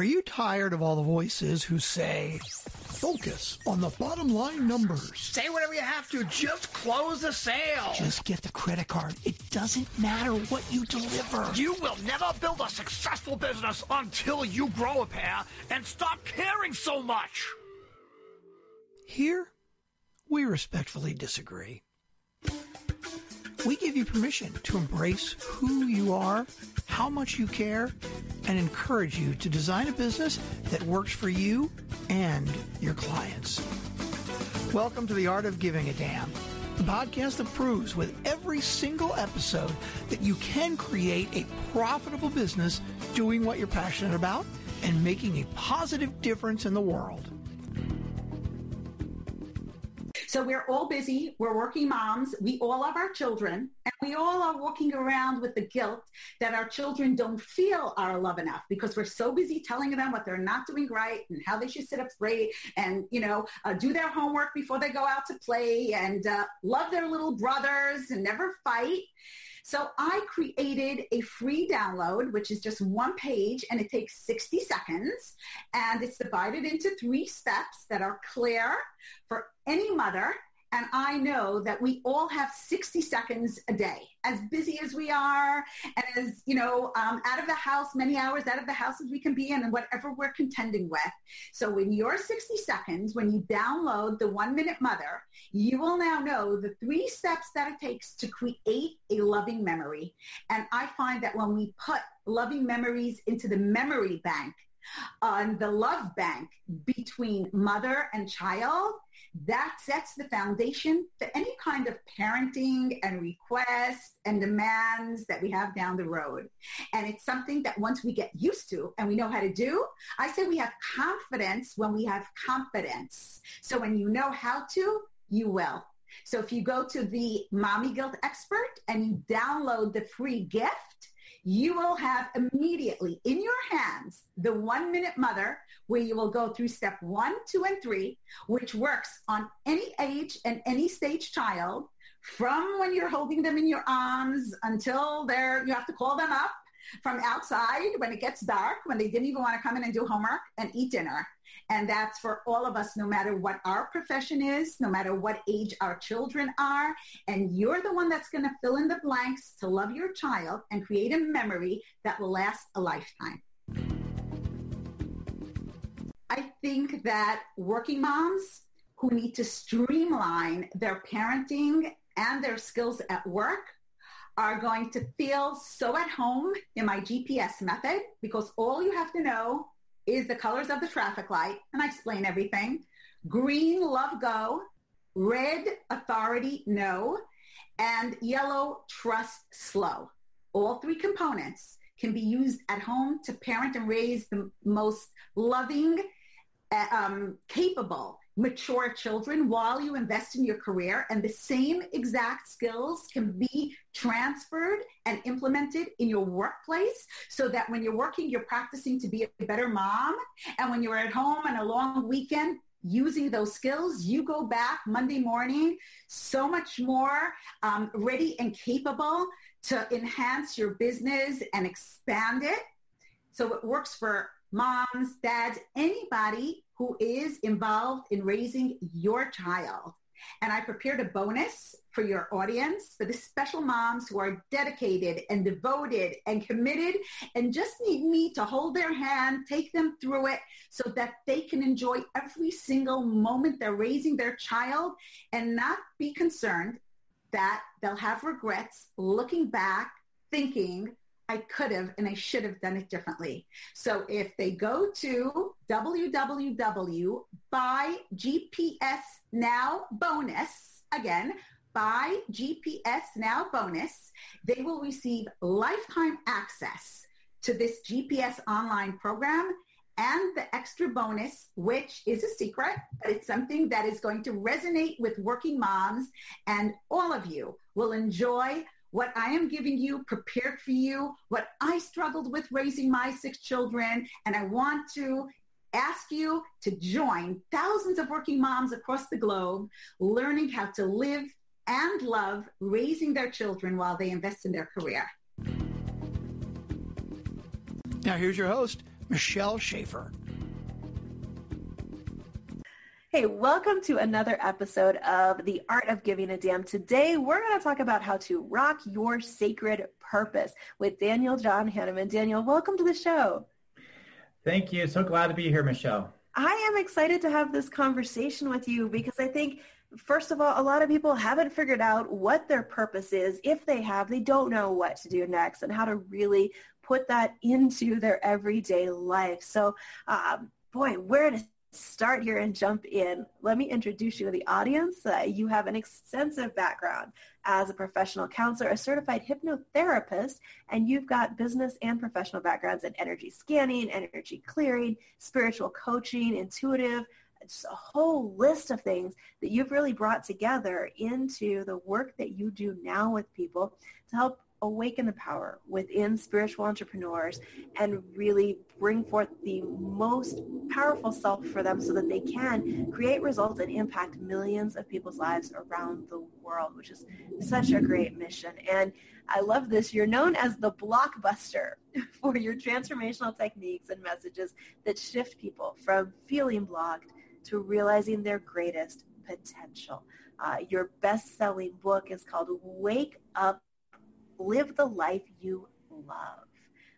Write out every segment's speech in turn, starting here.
Are you tired of all the voices who say, focus on the bottom line numbers? Say whatever you have to, just close the sale. Just get the credit card. It doesn't matter what you deliver. You will never build a successful business until you grow a pair and stop caring so much. Here, we respectfully disagree. We give you permission to embrace who you are, how much you care, and encourage you to design a business that works for you and your clients. Welcome to the Art of Giving a Damn, the podcast that proves with every single episode that you can create a profitable business doing what you're passionate about and making a positive difference in the world. So we're all busy. We're working moms. We all have our children and we all are walking around with the guilt that our children don't feel our love enough because we're so busy telling them what they're not doing right and how they should sit up straight and, you know, uh, do their homework before they go out to play and uh, love their little brothers and never fight. So I created a free download, which is just one page and it takes 60 seconds. And it's divided into three steps that are clear for any mother and I know that we all have 60 seconds a day, as busy as we are, and as, you know, um, out of the house, many hours out of the house as we can be in, and whatever we're contending with. So in your 60 seconds, when you download the One Minute Mother, you will now know the three steps that it takes to create a loving memory. And I find that when we put loving memories into the memory bank, on the love bank between mother and child, that sets the foundation for any kind of parenting and requests and demands that we have down the road. And it's something that once we get used to and we know how to do, I say we have confidence when we have confidence. So when you know how to, you will. So if you go to the Mommy Guilt Expert and you download the free gift, you will have immediately in your hands the one minute mother where you will go through step one, two, and three, which works on any age and any stage child from when you're holding them in your arms until they're, you have to call them up from outside when it gets dark, when they didn't even want to come in and do homework and eat dinner. And that's for all of us, no matter what our profession is, no matter what age our children are. And you're the one that's going to fill in the blanks to love your child and create a memory that will last a lifetime. I think that working moms who need to streamline their parenting and their skills at work are going to feel so at home in my GPS method because all you have to know is the colors of the traffic light, and I explain everything. Green, love go. Red, authority, no. And yellow, trust, slow. All three components can be used at home to parent and raise the most loving, uh, um, capable, mature children while you invest in your career and the same exact skills can be transferred and implemented in your workplace so that when you're working you're practicing to be a better mom. And when you're at home on a long weekend using those skills you go back monday morning so much more um, ready and capable to enhance your business and expand it. So it works for moms dads anybody who is involved in raising your child. And I prepared a bonus for your audience for the special moms who are dedicated and devoted and committed and just need me to hold their hand, take them through it so that they can enjoy every single moment they're raising their child and not be concerned that they'll have regrets looking back thinking, I could have and I should have done it differently. So if they go to www by GPS now bonus, again, by GPS now bonus, they will receive lifetime access to this GPS online program and the extra bonus, which is a secret, but it's something that is going to resonate with working moms and all of you will enjoy what I am giving you prepared for you, what I struggled with raising my six children, and I want to ask you to join thousands of working moms across the globe learning how to live and love raising their children while they invest in their career. Now here's your host, Michelle Schaefer. Hey, welcome to another episode of The Art of Giving a Damn. Today, we're going to talk about how to rock your sacred purpose with Daniel John Hanneman. Daniel, welcome to the show. Thank you. So glad to be here, Michelle. I am excited to have this conversation with you because I think, first of all, a lot of people haven't figured out what their purpose is. If they have, they don't know what to do next and how to really put that into their everyday life. So, um, boy, where to start here and jump in, let me introduce you to the audience. Uh, you have an extensive background as a professional counselor, a certified hypnotherapist, and you've got business and professional backgrounds in energy scanning, energy clearing, spiritual coaching, intuitive, just a whole list of things that you've really brought together into the work that you do now with people to help awaken the power within spiritual entrepreneurs and really bring forth the most powerful self for them so that they can create results and impact millions of people's lives around the world, which is such a great mission. And I love this. You're known as the blockbuster for your transformational techniques and messages that shift people from feeling blocked to realizing their greatest potential. Uh, your best-selling book is called Wake Up live the life you love.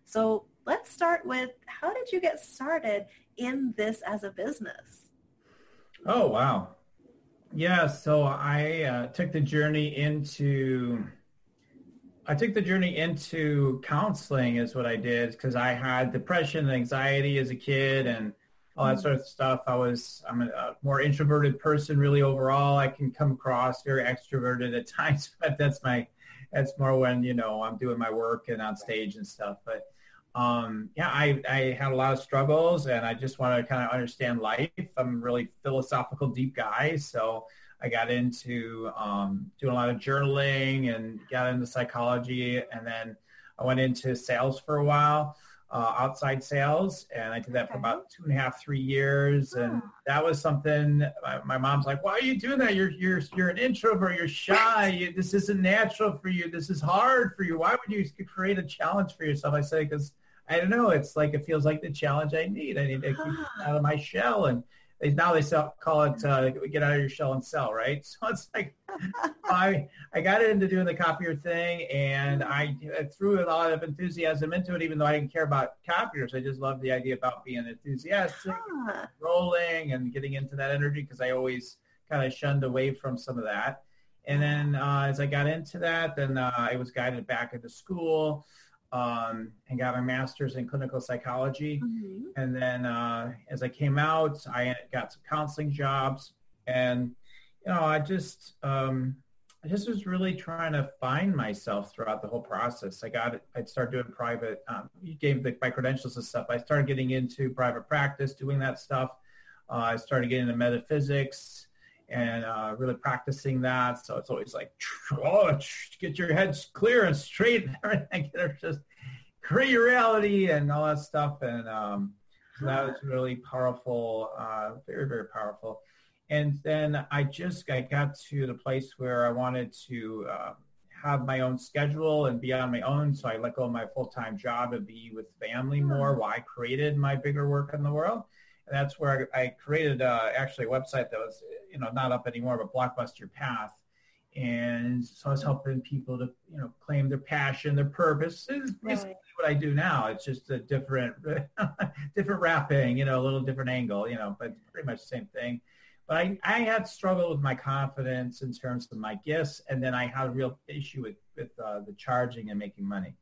So let's start with how did you get started in this as a business? Oh, wow. Yeah, so I uh, took the journey into I took the journey into counseling is what I did because I had depression and anxiety as a kid and all that mm-hmm. sort of stuff. I was I'm a, a, more introverted person really overall. I can come across very extroverted at times, but that's my that's more when you know I'm doing my work and on stage and stuff. But um, yeah, I, I had a lot of struggles, and I just wanted to kind of understand life. I'm a really philosophical, deep guy, so I got into um, doing a lot of journaling and got into psychology, and then I went into sales for a while uh, outside sales, and I did that for about two and a half, three years, and that was something. My, my, mom's like, "Why are you doing that? You're you're you're an introvert. You're shy. You, this isn't natural for you. This is hard for you. Why would you create a challenge for yourself?" I say, "Because I don't know. It's like it feels like the challenge I need. I need to get out of my shell and." They, now they sell, call it uh, get out of your shell and sell, right? So it's like I I got into doing the copier thing, and I, I, threw a lot of enthusiasm into it, even though I didn't care about copiers. I just loved the idea about being enthusiastic, huh. rolling, and getting into that energy because I always kind of shunned away from some of that. And then uh, as I got into that, then uh, I was guided back into school um, and got my master's in clinical psychology. Mm-hmm. And then uh, as I came out, I got some counseling jobs, and you know, I just um, I just was really trying to find myself throughout the whole process. I got I started doing private. Um, you gave the, my credentials and stuff. I started getting into private practice, doing that stuff. Uh, I started getting into metaphysics and uh, really practicing that. So it's always like, oh, get your head clear and straight and everything. just create your reality and all that stuff. And um, so that was really powerful, uh, very, very powerful. And then I just I got to the place where I wanted to uh, have my own schedule and be on my own. So I let go of my full-time job and be with family more while I created my bigger work in the world. And that's where I, I created uh, actually a website that was you know, not up anymore, but Blockbuster Path. And so I was helping people to, you know, claim their passion, their purpose. It's basically right. what I do now. It's just a different, different wrapping, you know, a little different angle, you know, but pretty much the same thing. But I, I had struggled with my confidence in terms of my gifts, and then I had a real issue with, with uh, the charging and making money.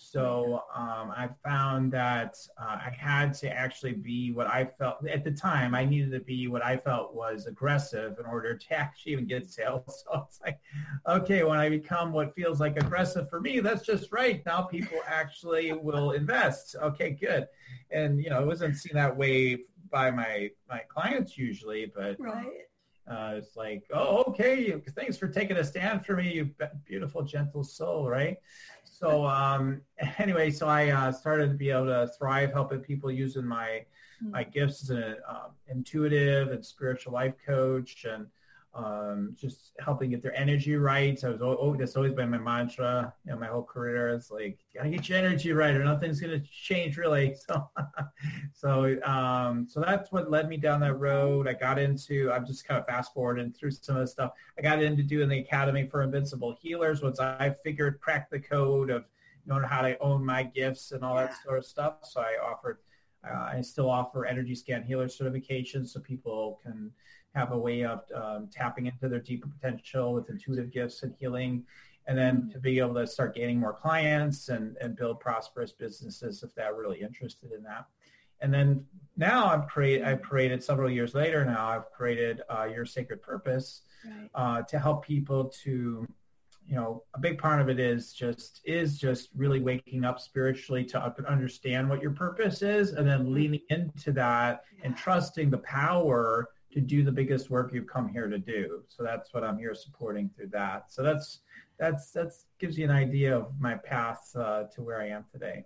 So um, I found that uh, I had to actually be what I felt at the time. I needed to be what I felt was aggressive in order to actually even get sales. So it's like, okay, when I become what feels like aggressive for me, that's just right. Now people actually will invest. Okay, good. And you know, it wasn't seen that way by my my clients usually, but right. Uh, it's like, oh, okay, thanks for taking a stand for me, you beautiful, gentle soul, right? So um, anyway, so I uh, started to be able to thrive helping people using my mm-hmm. my gifts as an uh, intuitive and spiritual life coach and um, just helping get their energy right. I was oh, that's always been my mantra. You know, my whole career is like, gotta get your energy right, or nothing's gonna change really. So, so, um, so that's what led me down that road. I got into. I'm just kind of fast forwarding through some of the stuff. I got into doing the Academy for Invincible Healers once I figured, cracked the code of knowing how to own my gifts and all yeah. that sort of stuff. So I offered. Uh, I still offer energy scan healer certification so people can have a way of um, tapping into their deeper potential with intuitive gifts and healing, and then mm-hmm. to be able to start gaining more clients and, and build prosperous businesses if they're really interested in that. And then now I've created, I've created several years later now, I've created uh, Your Sacred Purpose right. uh, to help people to, you know, a big part of it is just, is just really waking up spiritually to understand what your purpose is and then leaning into that yeah. and trusting the power to do the biggest work you've come here to do. So that's what I'm here supporting through that. So that's that's that's gives you an idea of my path uh, to where I am today.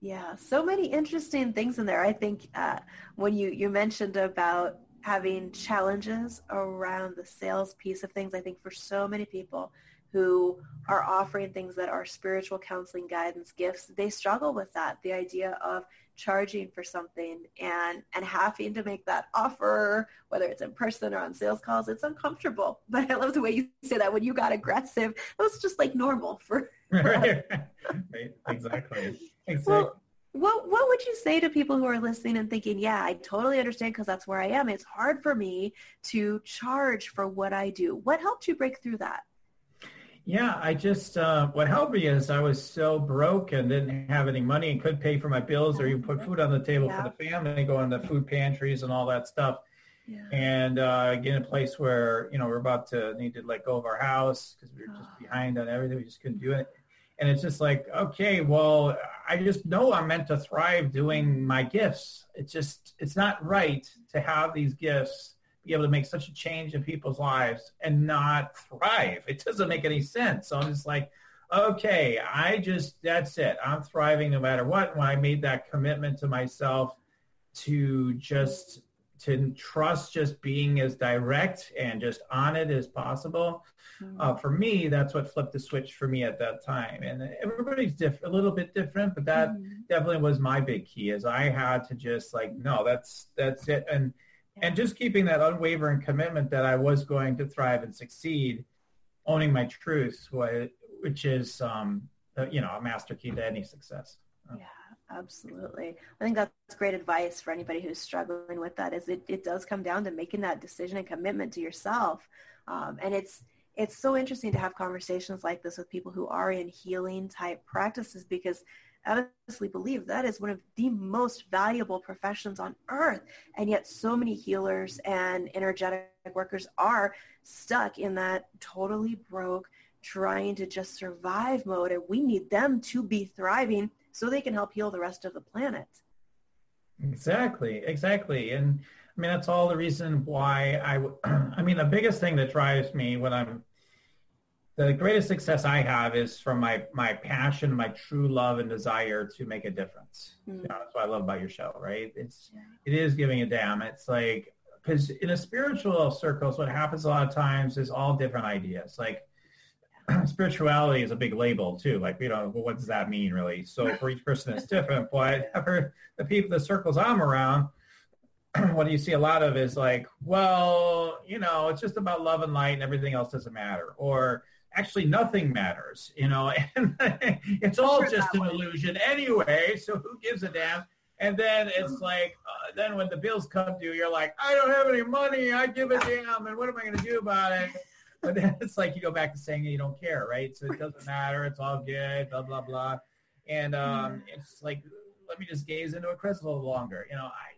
Yeah, so many interesting things in there. I think uh, when you you mentioned about having challenges around the sales piece of things, I think for so many people who are offering things that are spiritual counseling, guidance, gifts, they struggle with that. The idea of charging for something and and having to make that offer whether it's in person or on sales calls it's uncomfortable but i love the way you say that when you got aggressive it was just like normal for, for right. right. exactly exactly well, what what would you say to people who are listening and thinking, yeah, I totally understand because that's where I am. It's hard for me to charge for what I do. What helped you break through that? Yeah, I just uh, what helped me is I was so broke and didn't have any money and couldn't pay for my bills or even put food on the table yeah. for the family, Go going to food pantries and all that stuff. Yeah. And uh, get in a place where you know we're about to need to let go of our house because we were just oh. behind on everything. We just couldn't do it. And it's just like, okay, well, I just know I'm meant to thrive doing my gifts. It's just, it's not right to have these gifts be able to make such a change in people's lives and not thrive. It doesn't make any sense. So I'm just like, okay, I just, that's it. I'm thriving no matter what. When I made that commitment to myself to just, to trust just being as direct and just on it as possible. Mm-hmm. Uh, for me, that's what flipped the switch for me at that time. And everybody's diff- a little bit different, but that mm-hmm. definitely was my big key is I had to just like, no, that's, that's it. And, and just keeping that unwavering commitment that I was going to thrive and succeed, owning my truth, which is, um, you know, a master key to any success. Yeah, absolutely. I think that's great advice for anybody who's struggling with that. Is it, it does come down to making that decision and commitment to yourself, um, and it's it's so interesting to have conversations like this with people who are in healing type practices because honestly believe that is one of the most valuable professions on earth. And yet so many healers and energetic workers are stuck in that totally broke, trying to just survive mode. And we need them to be thriving so they can help heal the rest of the planet. Exactly, exactly. And I mean, that's all the reason why I, I mean, the biggest thing that drives me when I'm the greatest success I have is from my my passion, my true love and desire to make a difference. Mm. You know, that's what I love about your show, right? It's yeah. it is giving a damn. It's like because in a spiritual circles, what happens a lot of times is all different ideas. Like spirituality is a big label too. Like you know, well, what does that mean really? So for each person, it's different. But for the people, the circles I'm around, what you see a lot of is like, well, you know, it's just about love and light, and everything else doesn't matter, or actually nothing matters, you know, and it's all just an illusion anyway. So who gives a damn? And then it's like, uh, then when the bills come due, you're like, I don't have any money. I give a damn. And what am I going to do about it? But then it's like you go back to saying you don't care, right? So it doesn't matter. It's all good, blah, blah, blah. And um, it's like, let me just gaze into a crystal longer. You know, I,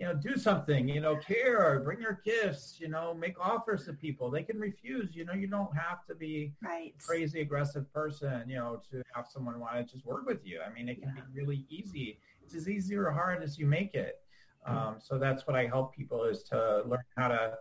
you know, do something, you know, care, bring your gifts, you know, make offers to people. They can refuse, you know, you don't have to be right. crazy aggressive person, you know, to have someone want to just work with you. I mean, it can yeah. be really easy. It's as easy or hard as you make it. Um, so that's what I help people is to learn how to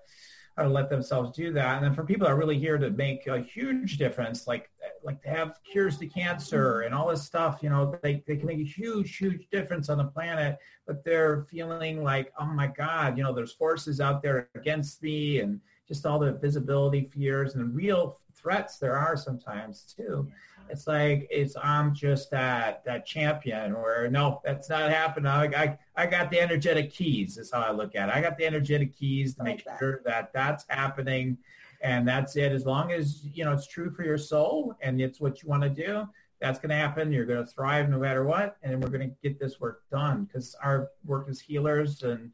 how to let themselves do that. And then for people that are really here to make a huge difference, like like to have cures to cancer and all this stuff, you know, they, they can make a huge, huge difference on the planet, but they're feeling like, oh my God, you know, there's forces out there against me and just all the visibility fears and the real threats there are sometimes too. It's like it's I'm just that that champion where no, that's not happening. I, I I got the energetic keys is how I look at it. I got the energetic keys to make that. sure that that's happening and that's it. As long as you know it's true for your soul and it's what you want to do, that's going to happen. You're going to thrive no matter what, and we're going to get this work done because our work as healers and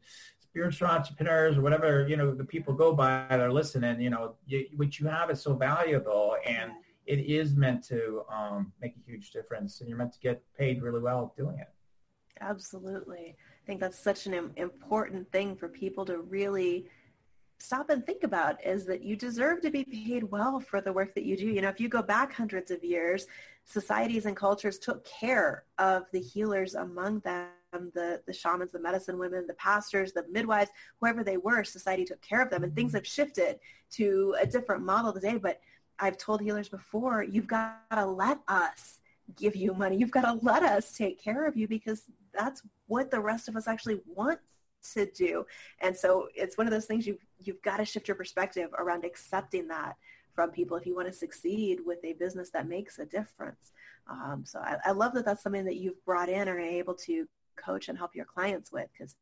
spiritual entrepreneurs or whatever you know the people go by that are listening you know you, what you have is so valuable and it is meant to um, make a huge difference and you're meant to get paid really well doing it absolutely i think that's such an important thing for people to really stop and think about is that you deserve to be paid well for the work that you do you know if you go back hundreds of years societies and cultures took care of the healers among them the, the shamans, the medicine women, the pastors, the midwives, whoever they were, society took care of them. And things have shifted to a different model today. But I've told healers before, you've got to let us give you money. You've got to let us take care of you because that's what the rest of us actually want to do. And so it's one of those things you've, you've got to shift your perspective around accepting that from people if you want to succeed with a business that makes a difference. Um, so I, I, love that that's something that you've brought in or are able to coach and help your clients with because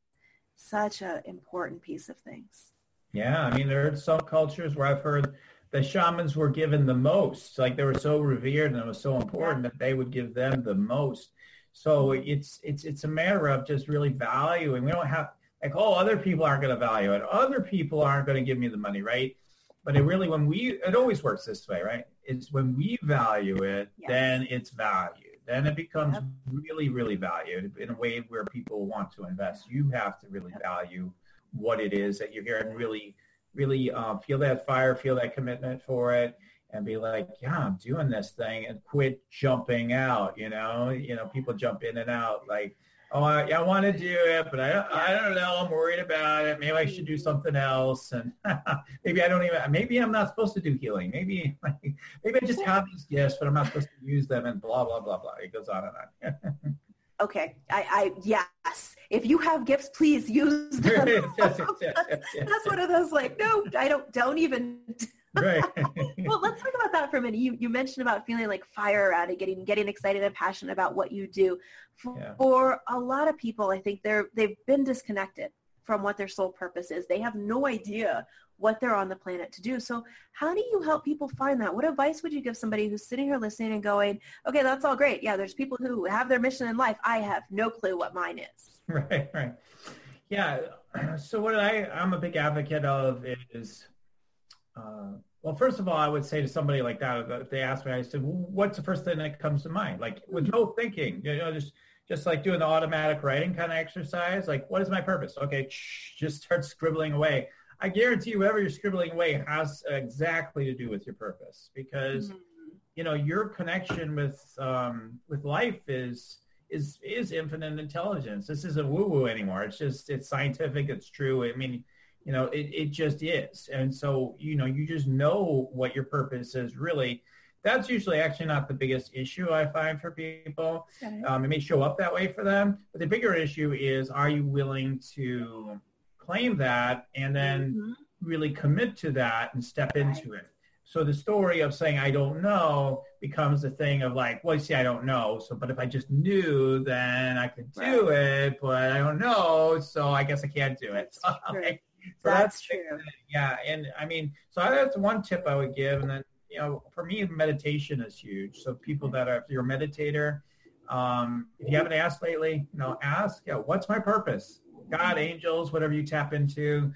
such an important piece of things. Yeah, I mean, there are some cultures where I've heard the shamans were given the most, like they were so revered and it was so important that they would give them the most. So it's it's it's a matter of just really valuing. We don't have like, oh, other people aren't going to value it. Other people aren't going to give me the money, right? But it really, when we, it always works this way, right? It's when we value it, yes. then it's valued then it becomes yep. really, really valued in a way where people want to invest. You have to really yep. value what it is that you're here and really, really uh, feel that fire, feel that commitment for it, and be like, yeah, I'm doing this thing, and quit jumping out. You know, you know, people jump in and out like oh, I, I want to do it, but I don't, I don't know. I'm worried about it. Maybe I should do something else. And maybe I don't even, maybe I'm not supposed to do healing. Maybe, maybe I just have these gifts, but I'm not supposed to use them and blah, blah, blah, blah. It goes on and on. okay. I, I, yes. If you have gifts, please use them. yes, yes, yes, That's one of those like, no, I don't, don't even right. well, let's talk about that for a minute. You you mentioned about feeling like fire around it, getting getting excited and passionate about what you do. For, yeah. for a lot of people, I think they're they've been disconnected from what their sole purpose is. They have no idea what they're on the planet to do. So how do you help people find that? What advice would you give somebody who's sitting here listening and going, okay, that's all great. Yeah, there's people who have their mission in life. I have no clue what mine is. Right, right. Yeah. So what I, I'm a big advocate of is uh, well, first of all, I would say to somebody like that, if they ask me, I said, what's the first thing that comes to mind? Like with no thinking, you know, just, just like doing the automatic writing kind of exercise. Like, what is my purpose? Okay, just start scribbling away. I guarantee you, whatever you're scribbling away has exactly to do with your purpose because, mm-hmm. you know, your connection with, um, with life is, is, is infinite intelligence. This isn't woo woo anymore. It's just, it's scientific. It's true. I mean, you know, it, it just is. And so, you know, you just know what your purpose is really. That's usually actually not the biggest issue I find for people. Okay. Um, it may show up that way for them, but the bigger issue is, are you willing to claim that and then mm-hmm. really commit to that and step right. into it? So the story of saying I don't know becomes a thing of like, well, you see, I don't know. So, but if I just knew, then I could do right. it. But I don't know, so I guess I can't do it. So, like, so that's, that's true. Yeah, and I mean, so that's one tip I would give, and then you know, for me, meditation is huge. So people that are, if you're a meditator, um, if you haven't asked lately, you know, ask, yeah, what's my purpose? God, angels, whatever you tap into,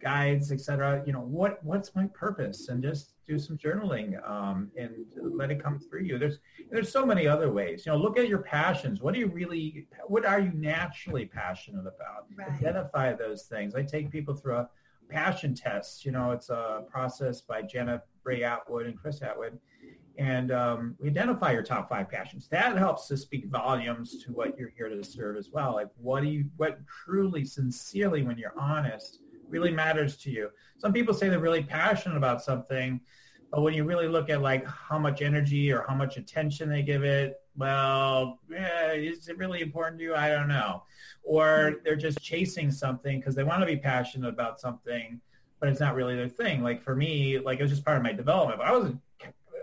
guides, etc. You know, what what's my purpose? And just do some journaling um, and let it come through you. There's there's so many other ways. You know, look at your passions. What do you really? What are you naturally passionate about? Right. Identify those things. I take people through a passion test. You know, it's a process by Janet Bray Attwood and Chris Attwood. And um, we identify your top five passions. That helps to speak volumes to what you're here to serve as well. Like, what do you, what truly, sincerely, when you're honest, really matters to you. Some people say they're really passionate about something, but when you really look at like how much energy or how much attention they give it, well, yeah, is it really important to you? I don't know. Or they're just chasing something because they want to be passionate about something, but it's not really their thing. Like for me, like it was just part of my development. But I wasn't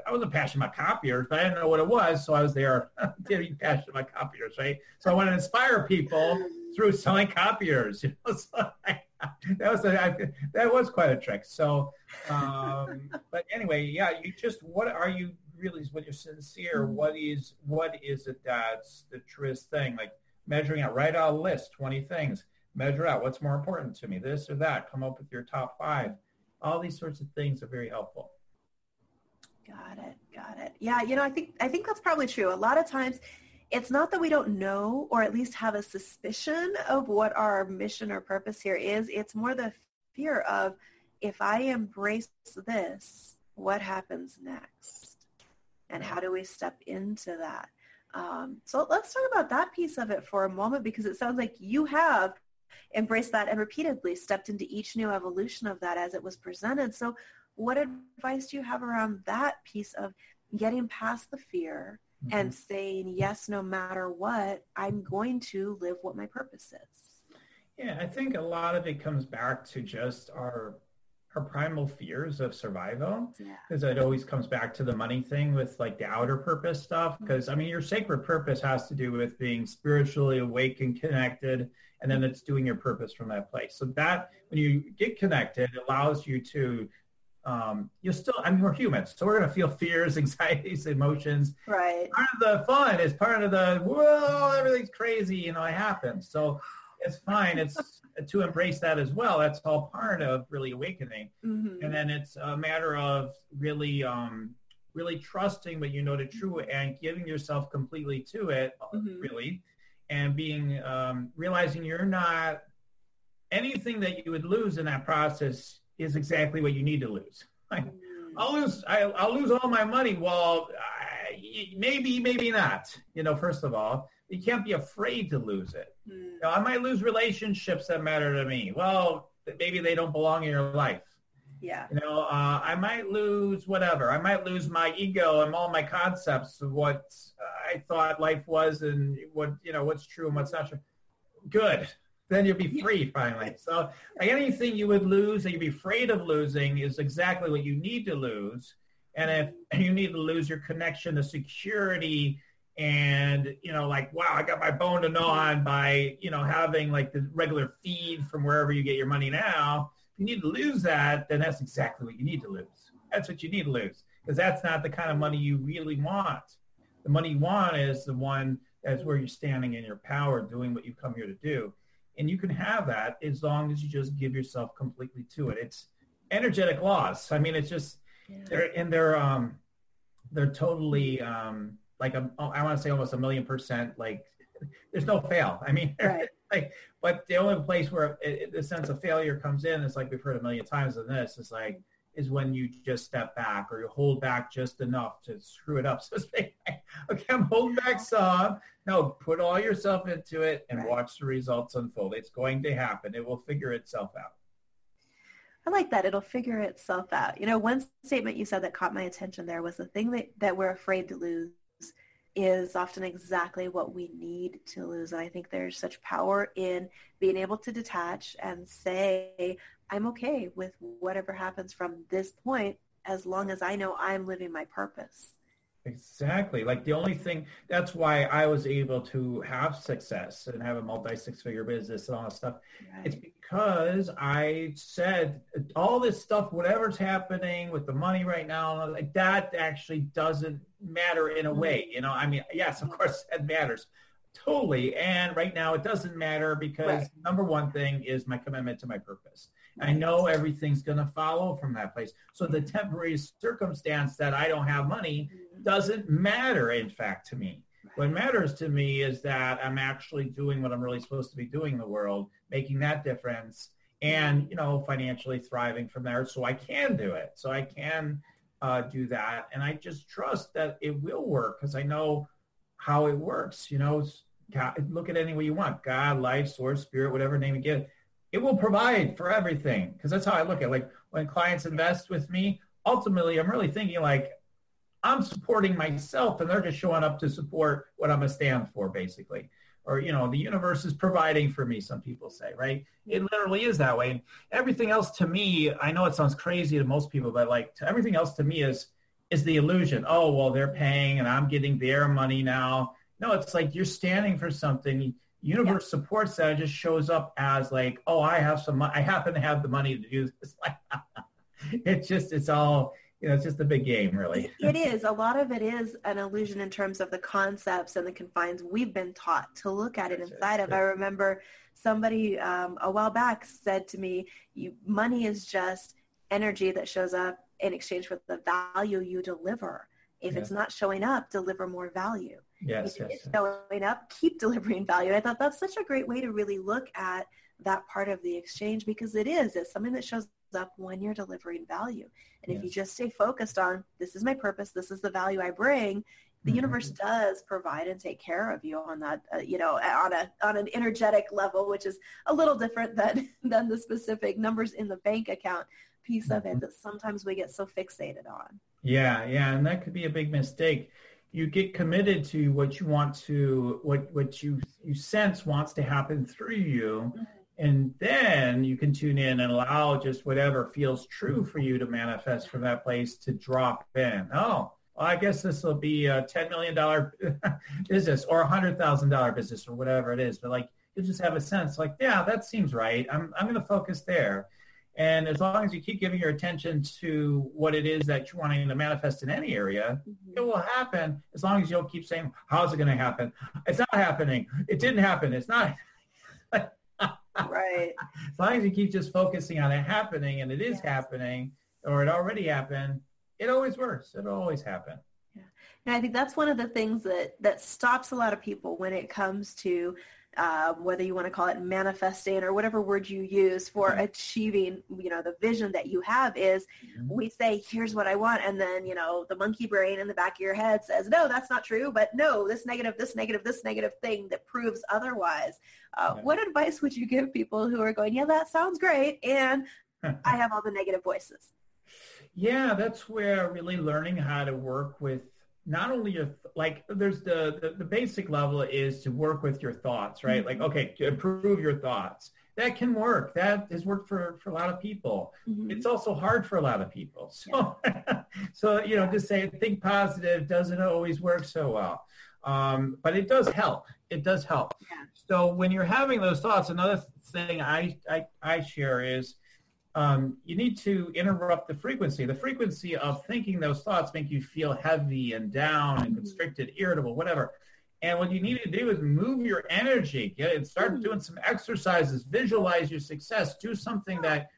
I wasn't passionate about copiers, but I didn't know what it was, so I was there getting passionate about copiers, right? So I want to inspire people through selling copiers. You know, so I, that was a, I, that was quite a trick. So, um, but anyway, yeah, you just what are you really? When you're sincere, what is what is it that's the truest thing? Like measuring out, write out a list, twenty things measure out what's more important to me, this or that, come up with your top five. All these sorts of things are very helpful. Got it. Got it. Yeah, you know, I think I think that's probably true. A lot of times it's not that we don't know or at least have a suspicion of what our mission or purpose here is. It's more the fear of if I embrace this, what happens next? And how do we step into that? Um, so let's talk about that piece of it for a moment because it sounds like you have embraced that and repeatedly stepped into each new evolution of that as it was presented. So what advice do you have around that piece of getting past the fear mm-hmm. and saying, yes, no matter what, I'm going to live what my purpose is? Yeah, I think a lot of it comes back to just our our primal fears of survival because yeah. it always comes back to the money thing with like the outer purpose stuff because mm-hmm. i mean your sacred purpose has to do with being spiritually awake and connected and then it's doing your purpose from that place so that when you get connected it allows you to um, you still i mean we're humans so we're going to feel fears anxieties emotions right part of the fun is part of the whoa everything's crazy you know it happens so it's fine it's to embrace that as well. That's all part of really awakening. Mm-hmm. And then it's a matter of really, um, really trusting what you know to true and giving yourself completely to it, mm-hmm. really, and being um, realizing you're not anything that you would lose in that process is exactly what you need to lose. mm-hmm. I'll lose, I, will lose all my money. Well, I, maybe, maybe not. You know, first of all, you can't be afraid to lose it. Mm. You know, I might lose relationships that matter to me. Well, maybe they don't belong in your life. Yeah. You know, uh, I might lose whatever. I might lose my ego and all my concepts of what I thought life was and what, you know, what's true and what's not true. Good. Then you'll be free finally. So like anything you would lose that you'd be afraid of losing is exactly what you need to lose. And if you need to lose your connection, the security, and you know like wow i got my bone to gnaw on by you know having like the regular feed from wherever you get your money now. If you need to lose that then that's exactly what you need to lose. That's what you need to lose because that's not the kind of money you really want. The money you want is the one that's where you're standing in your power doing what you've come here to do and you can have that as long as you just give yourself completely to it it's energetic laws i mean it's just yeah. they're and they're um they're totally um like a, I want to say almost a million percent. Like there's no fail. I mean, right. like, but the only place where it, the sense of failure comes in is like we've heard a million times in this is like is when you just step back or you hold back just enough to screw it up. So say, okay, I'm holding back some. No, put all yourself into it and right. watch the results unfold. It's going to happen. It will figure itself out. I like that. It'll figure itself out. You know, one statement you said that caught my attention there was the thing that, that we're afraid to lose is often exactly what we need to lose. And I think there's such power in being able to detach and say, I'm okay with whatever happens from this point as long as I know I'm living my purpose. Exactly. Like the only thing that's why I was able to have success and have a multi six figure business and all that stuff. Right. It's because I said all this stuff, whatever's happening with the money right now, like that actually doesn't matter in a way. You know, I mean, yes, of course it matters. Totally. And right now it doesn't matter because right. number one thing is my commitment to my purpose. I know everything's going to follow from that place. So the temporary circumstance that I don't have money mm-hmm. doesn't matter, in fact, to me. What matters to me is that I'm actually doing what I'm really supposed to be doing in the world, making that difference, and you know, financially thriving from there. So I can do it. So I can uh, do that, and I just trust that it will work because I know how it works. You know, God, look at any way you want: God, life, source, spirit, whatever name you give it will provide for everything. Because that's how I look at it. like when clients invest with me ultimately I'm really thinking like I'm supporting myself and they're just showing up to support what I'm a stand for basically. Or you know the universe is providing for me some people say right? It literally is that way. And everything else to me i know it sounds crazy to most people but like to everything else to me is is the illusion. Oh well they're paying and i'm getting their money now. No it's like you're standing for something universe yeah. supports that it just shows up as like oh i have some i happen to have the money to do this like it's just it's all you know, it's just a big game, really. it is. A lot of it is an illusion in terms of the concepts and the confines we've been taught to look at it inside of. I remember somebody um, a while back said to me, you, money is just energy that shows up in exchange for the value you deliver. If yeah. it's not showing up, deliver more value. Yes, yes, up, keep delivering value. I thought that's such a great way to really look at that part of the exchange because it is. It's something that shows up when you're delivering value. And yes. if you just stay focused on this is my purpose, this is the value I bring, the mm-hmm. universe does provide and take care of you on that, uh, you know, on a on an energetic level, which is a little different than than the specific numbers in the bank account piece mm-hmm. of it mm-hmm. that sometimes we get so fixated on. Yeah, yeah, and that could be a big mistake. You get committed to what you want to, what what you you sense wants to happen through you, mm-hmm and then you can tune in and allow just whatever feels true for you to manifest from that place to drop in. Oh, well, I guess this will be a $10 million business or a $100,000 business or whatever it is. But like, you just have a sense like, yeah, that seems right. I'm, I'm going to focus there. And as long as you keep giving your attention to what it is that you're wanting to manifest in any area, mm-hmm. it will happen as long as you'll keep saying, how's it going to happen? It's not happening. It didn't happen. It's not. right. As long as you keep just focusing on it happening and it is yes. happening or it already happened, it always works. It'll always happen. Yeah. And I think that's one of the things that, that stops a lot of people when it comes to um, whether you want to call it manifesting or whatever word you use for mm-hmm. achieving, you know, the vision that you have is mm-hmm. we say, here's what I want. And then, you know, the monkey brain in the back of your head says, no, that's not true. But no, this negative, this negative, this negative thing that proves otherwise. Uh, yeah. What advice would you give people who are going, yeah, that sounds great. And I have all the negative voices. Yeah, that's where really learning how to work with not only your like there's the, the, the basic level is to work with your thoughts right mm-hmm. like okay improve your thoughts that can work that has worked for for a lot of people mm-hmm. it's also hard for a lot of people so yeah. so you know just say think positive doesn't always work so well um, but it does help it does help yeah. so when you're having those thoughts another thing I, I i share is um, you need to interrupt the frequency. The frequency of thinking those thoughts make you feel heavy and down and constricted, irritable, whatever. And what you need to do is move your energy. Get it, start mm-hmm. doing some exercises. Visualize your success. Do something that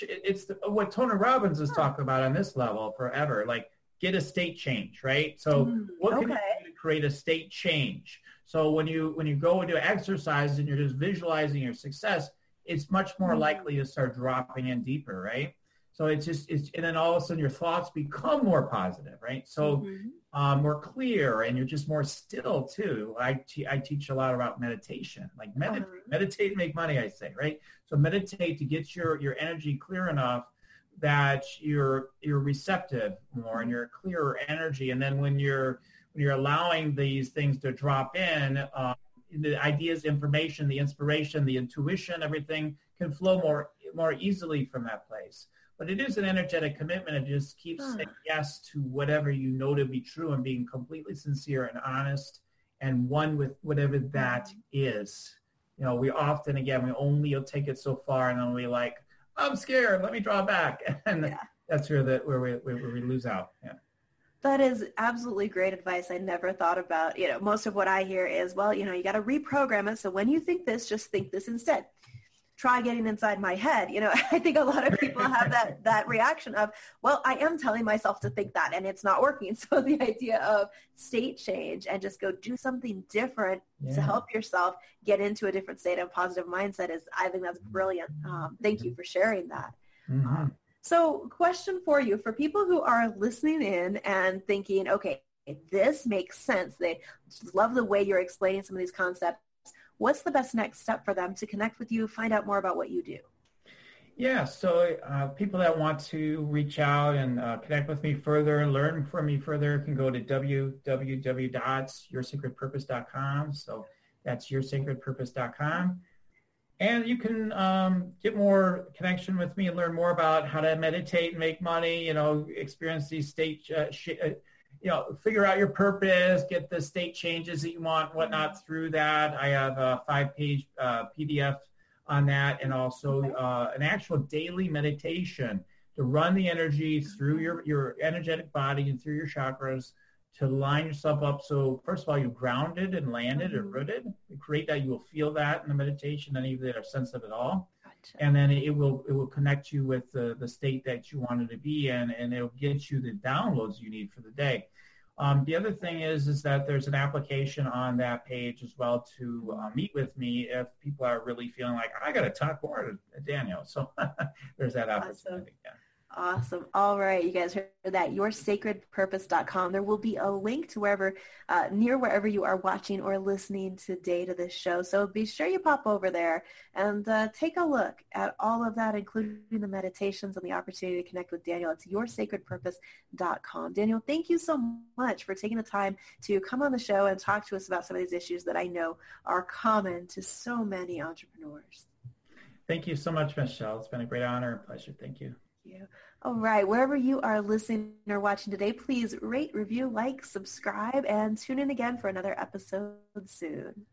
it's the, what Tony Robbins has talked about on this level forever. Like get a state change, right? So mm, what can okay. you do to create a state change? So when you when you go into exercise and you're just visualizing your success, it's much more mm-hmm. likely to start dropping in deeper, right? So it's just, it's, and then all of a sudden your thoughts become more positive, right? So mm-hmm. um, more clear and you're just more still too. I, te- I teach a lot about meditation, like med- uh-huh. meditate, make money, I say, right? So meditate to get your, your energy clear enough that you're, you're receptive more and mm-hmm. you're clearer energy. And then when you're, when you're allowing these things to drop in, um, the ideas, information, the inspiration, the intuition, everything can flow more more easily from that place. But it is an energetic commitment. It just keeps huh. saying yes to whatever you know to be true and being completely sincere and honest and one with whatever that is. You know, we often, again, we only take it so far and then we like, I'm scared. Let me draw back. And yeah. that's where the, where we, where we lose out. Yeah. That is absolutely great advice. I never thought about, you know, most of what I hear is, well, you know, you got to reprogram it. So when you think this, just think this instead. Try getting inside my head. You know, I think a lot of people have that, that reaction of, well, I am telling myself to think that and it's not working. So the idea of state change and just go do something different yeah. to help yourself get into a different state of positive mindset is, I think that's brilliant. Um, thank you for sharing that. Mm-hmm. Um, so question for you, for people who are listening in and thinking, okay, this makes sense. They love the way you're explaining some of these concepts. What's the best next step for them to connect with you, find out more about what you do? Yeah, so uh, people that want to reach out and uh, connect with me further, and learn from me further, can go to www.yoursacredpurpose.com. So That's yoursacredpurpose.com. And you can um, get more connection with me and learn more about how to meditate and make money, you know, experience these state, uh, sh- uh, you know, figure out your purpose, get the state changes that you want, whatnot through that. I have a five-page uh, PDF on that and also uh, an actual daily meditation to run the energy through your, your energetic body and through your chakras to line yourself up. So first of all, you're grounded and landed and rooted. create that. You will feel that in the meditation, any of that are sensitive at all. Gotcha. And then it will it will connect you with the, the state that you wanted to be in, and it'll get you the downloads you need for the day. Um, the other thing is is that there's an application on that page as well to uh, meet with me if people are really feeling like I got to talk more to Daniel. So there's that opportunity. Awesome. Yeah. Awesome. All right. You guys heard that. YourSacredPurpose.com. There will be a link to wherever, uh, near wherever you are watching or listening today to this show. So be sure you pop over there and uh, take a look at all of that, including the meditations and the opportunity to connect with Daniel. It's YourSacredPurpose.com. Daniel, thank you so much for taking the time to come on the show and talk to us about some of these issues that I know are common to so many entrepreneurs. Thank you so much, Michelle. It's been a great honor and pleasure. Thank you you. All right, wherever you are listening or watching today, please rate, review, like, subscribe, and tune in again for another episode soon.